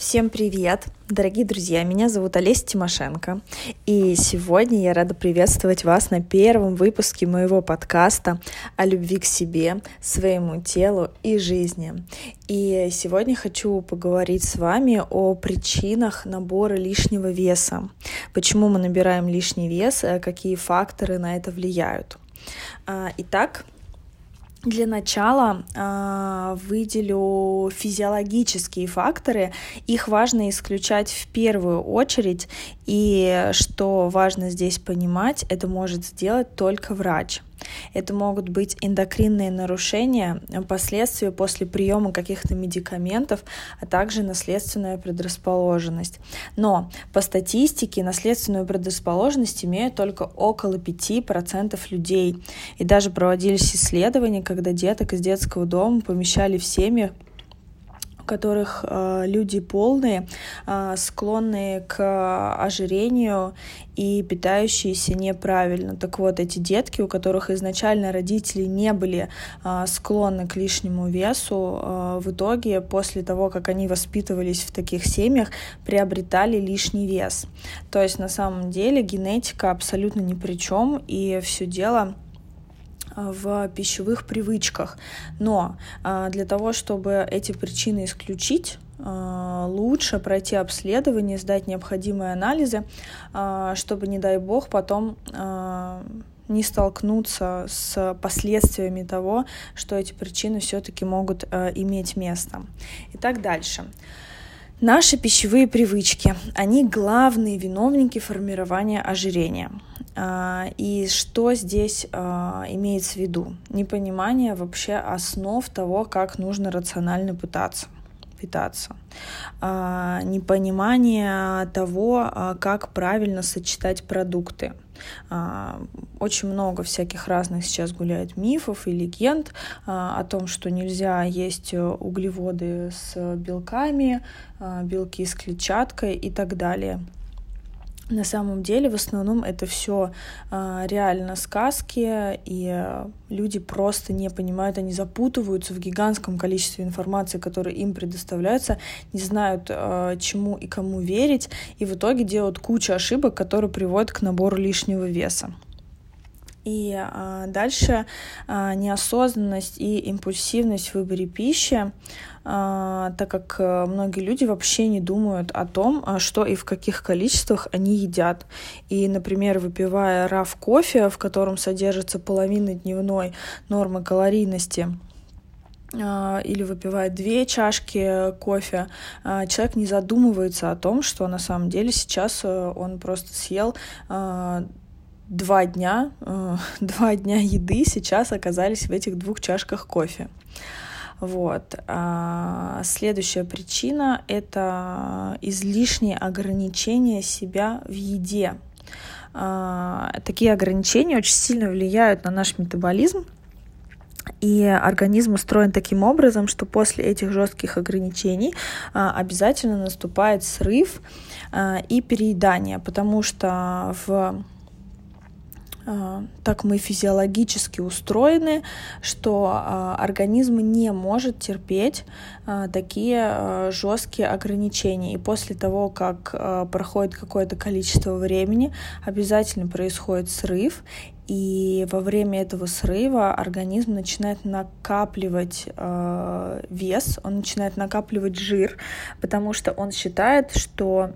Всем привет, дорогие друзья! Меня зовут Олеся Тимошенко, и сегодня я рада приветствовать вас на первом выпуске моего подкаста о любви к себе, своему телу и жизни. И сегодня хочу поговорить с вами о причинах набора лишнего веса, почему мы набираем лишний вес, э, какие факторы на это влияют. А, итак, для начала э, выделю физиологические факторы. Их важно исключать в первую очередь. И что важно здесь понимать, это может сделать только врач. Это могут быть эндокринные нарушения, последствия после приема каких-то медикаментов, а также наследственная предрасположенность. Но по статистике наследственную предрасположенность имеют только около 5% людей. И даже проводились исследования, когда деток из детского дома помещали в семьи, которых э, люди полные, э, склонные к ожирению и питающиеся неправильно. Так вот, эти детки, у которых изначально родители не были э, склонны к лишнему весу, в итоге после того, как они воспитывались в таких семьях, приобретали лишний вес. То есть на самом деле генетика абсолютно ни при чем, и все дело в пищевых привычках. Но а, для того, чтобы эти причины исключить, а, лучше пройти обследование, сдать необходимые анализы, а, чтобы, не дай бог, потом не столкнуться с последствиями того, что эти причины все-таки могут иметь место. Итак, дальше. Наши пищевые привычки, они главные виновники формирования ожирения. А, и что здесь а, имеется в виду? Непонимание вообще основ того, как нужно рационально пытаться питаться, а, непонимание того, как правильно сочетать продукты. Очень много всяких разных сейчас гуляет мифов и легенд о том, что нельзя есть углеводы с белками, белки с клетчаткой и так далее. На самом деле, в основном это все э, а, реально сказки, и люди просто не понимают, они запутываются в гигантском количестве информации, которая им предоставляется, не знают, э, чему и кому верить, и в итоге делают кучу ошибок, которые приводят к набору лишнего веса. И а, дальше а, неосознанность и импульсивность в выборе пищи, а, так как а, многие люди вообще не думают о том, а, что и в каких количествах они едят. И, например, выпивая раф кофе, в котором содержится половина дневной нормы калорийности, или выпивает две чашки кофе, человек не задумывается о том, что на самом деле сейчас он просто съел два дня, э, два дня еды сейчас оказались в этих двух чашках кофе. Вот. А следующая причина — это излишнее ограничение себя в еде. А, такие ограничения очень сильно влияют на наш метаболизм, и организм устроен таким образом, что после этих жестких ограничений а, обязательно наступает срыв а, и переедание, потому что в так мы физиологически устроены, что а, организм не может терпеть а, такие жесткие ограничения. И после того, как проходит какое-то количество времени, обязательно происходит срыв, и во время этого срыва организм начинает накапливать э, вес, он начинает накапливать жир, потому что он считает, что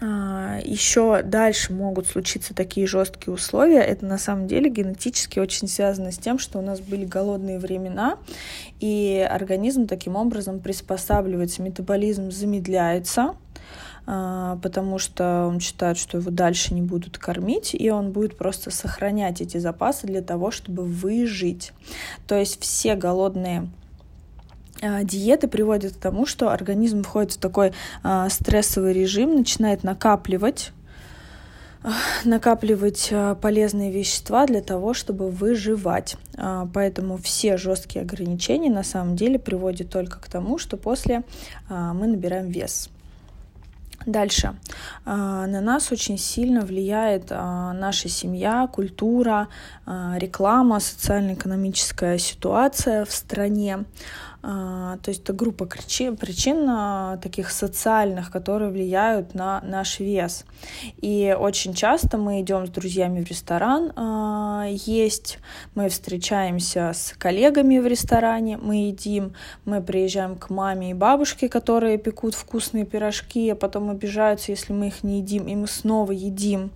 еще дальше могут случиться такие жесткие условия. Это на самом деле генетически очень связано с тем, что у нас были голодные времена, и организм таким образом приспосабливается, метаболизм замедляется, а, потому что он считает, что его дальше не будут кормить, и он будет просто сохранять эти запасы для того, чтобы выжить. То есть все голодные а, диеты приводят к тому, что организм входит в такой а, стрессовый режим, начинает накапливать а, накапливать полезные вещества для того, чтобы выживать. Поэтому все жесткие ограничения на самом деле приводят только к тому, что после мы набираем вес. Дальше. На нас очень сильно влияет наша семья, культура, реклама, социально-экономическая ситуация в стране. А, то есть это группа причин, причин а, таких социальных, которые влияют на наш вес. И очень часто мы идем с друзьями в ресторан а, есть, мы встречаемся с коллегами в ресторане, мы едим, мы приезжаем к маме и бабушке, которые пекут вкусные пирожки, а потом обижаются, если мы их не едим, и мы снова едим.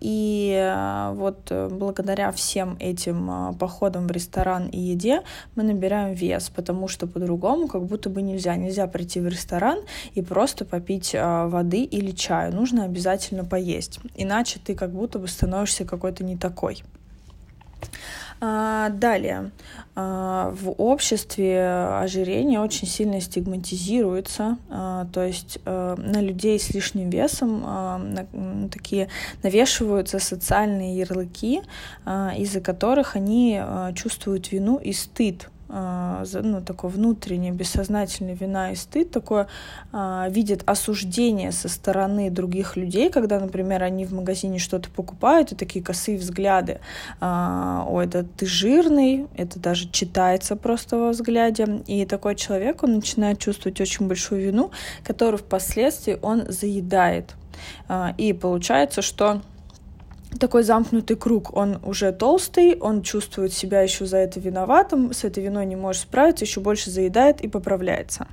И вот благодаря всем этим походам в ресторан и еде мы набираем вес вес, потому что по-другому как будто бы нельзя. Нельзя прийти в ресторан и просто попить а, воды или чаю. Нужно обязательно поесть. Иначе ты как будто бы становишься какой-то не такой. А, далее. А, в обществе ожирение очень сильно стигматизируется, то есть а, на людей с лишним весом такие навешиваются социальные ярлыки, из-за которых они чувствуют вину и стыд ну, такое внутреннее, бессознательное вина и стыд, такое а, видят осуждение со стороны других людей, когда, например, они в магазине что-то покупают, и такие косые взгляды, а, ой, это ты жирный, это даже читается просто во взгляде, и такой человек, он начинает чувствовать очень большую вину, которую впоследствии он заедает. А, и получается, что такой замкнутый круг. Он уже толстый, он чувствует себя еще за это виноватым, с этой виной не может справиться, еще больше заедает и поправляется.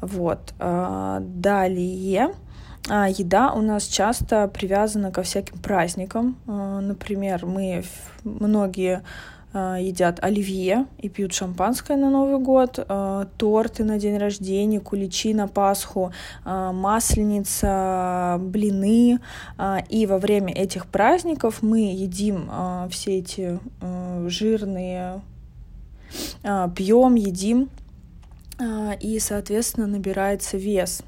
Вот. А, далее. А, еда у нас часто привязана ко всяким праздникам. А, например, мы многие едят оливье и пьют шампанское на Новый год, а, торты на день рождения, куличи на Пасху, а, масленица, блины. И во время этих праздников мы едим все эти жирные, пьем, едим и, соответственно, набирается вес.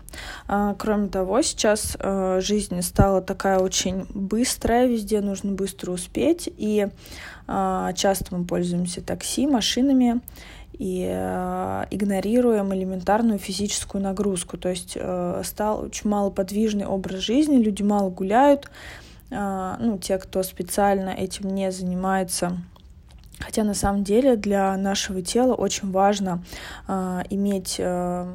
Кроме того, сейчас жизнь стала такая очень быстрая, везде нужно быстро успеть, и а, часто мы пользуемся такси, машинами и игнорируем элементарную физическую нагрузку. То есть стал очень малоподвижный образ жизни, люди мало гуляют. Ну, те, кто специально этим не занимается, Хотя на самом деле для нашего тела очень важно э, иметь э,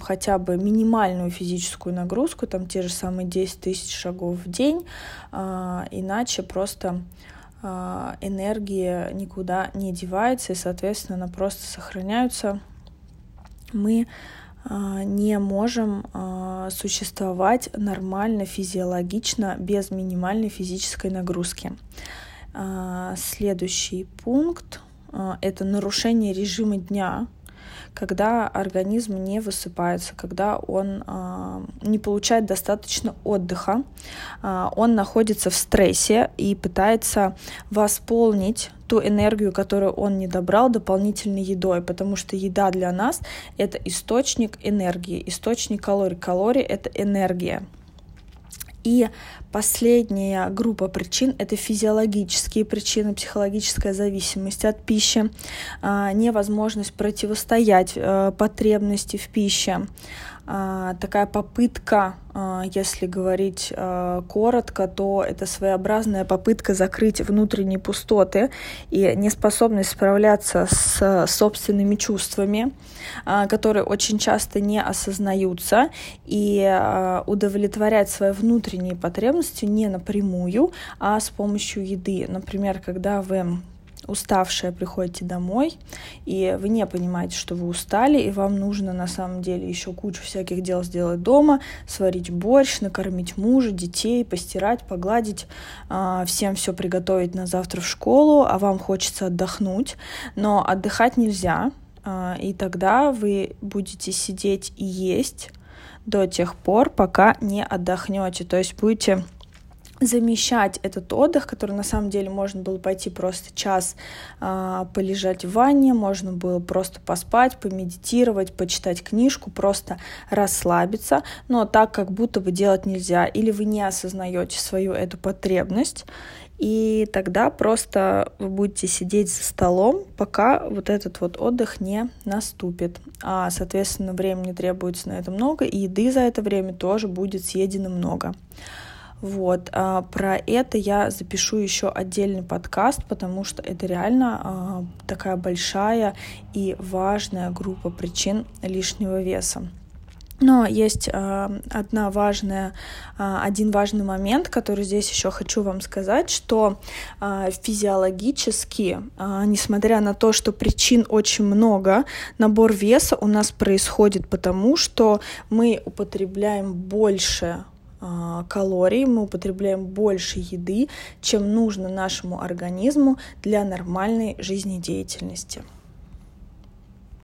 хотя бы минимальную физическую нагрузку, там те же самые 10 тысяч шагов в день, э, иначе просто а, энергия никуда не девается, и, соответственно, она просто сохраняется. Мы не можем существовать нормально, физиологично, без минимальной физической нагрузки. Следующий пункт — это нарушение режима дня, когда организм не высыпается, когда он э, не получает достаточно отдыха, э, он находится в стрессе и пытается восполнить ту энергию, которую он не добрал дополнительной едой, потому что еда для нас — это источник энергии, источник калорий. Калории — это энергия. И последняя группа причин — это физиологические причины, психологическая зависимость от пищи, а, невозможность противостоять э, потребности в пище, а, такая попытка, а, если говорить а, коротко, то это своеобразная попытка закрыть внутренние пустоты и неспособность справляться с собственными чувствами, которые очень часто не осознаются, и удовлетворять свои внутренние потребности не напрямую, а с помощью еды. Например, когда вы уставшая приходите домой, и вы не понимаете, что вы устали, и вам нужно на самом деле еще кучу всяких дел сделать дома, сварить борщ, накормить мужа, детей, постирать, погладить, а, всем все приготовить на завтра в школу, а вам хочется отдохнуть, но отдыхать нельзя, а, и тогда вы будете сидеть и есть до тех пор, пока не отдохнете, то есть будете замещать этот отдых, который на самом деле можно было пойти просто час э, полежать в ванне, можно было просто поспать, помедитировать, почитать книжку, просто расслабиться, но так как будто бы делать нельзя, или вы не осознаете свою эту потребность, и тогда просто вы будете сидеть за столом, пока вот этот вот отдых не наступит. А, соответственно, времени требуется на это много, и еды за это время тоже будет съедено много. Вот, а про это я запишу еще отдельный подкаст, потому что это реально а, такая большая и важная группа причин лишнего веса. Но есть э, одна важная, э, один важный момент, который здесь еще хочу вам сказать, что э, физиологически, э, несмотря на то, что причин очень много, набор веса у нас происходит потому, что мы употребляем больше калорий, мы употребляем больше еды, чем нужно нашему организму для нормальной жизнедеятельности.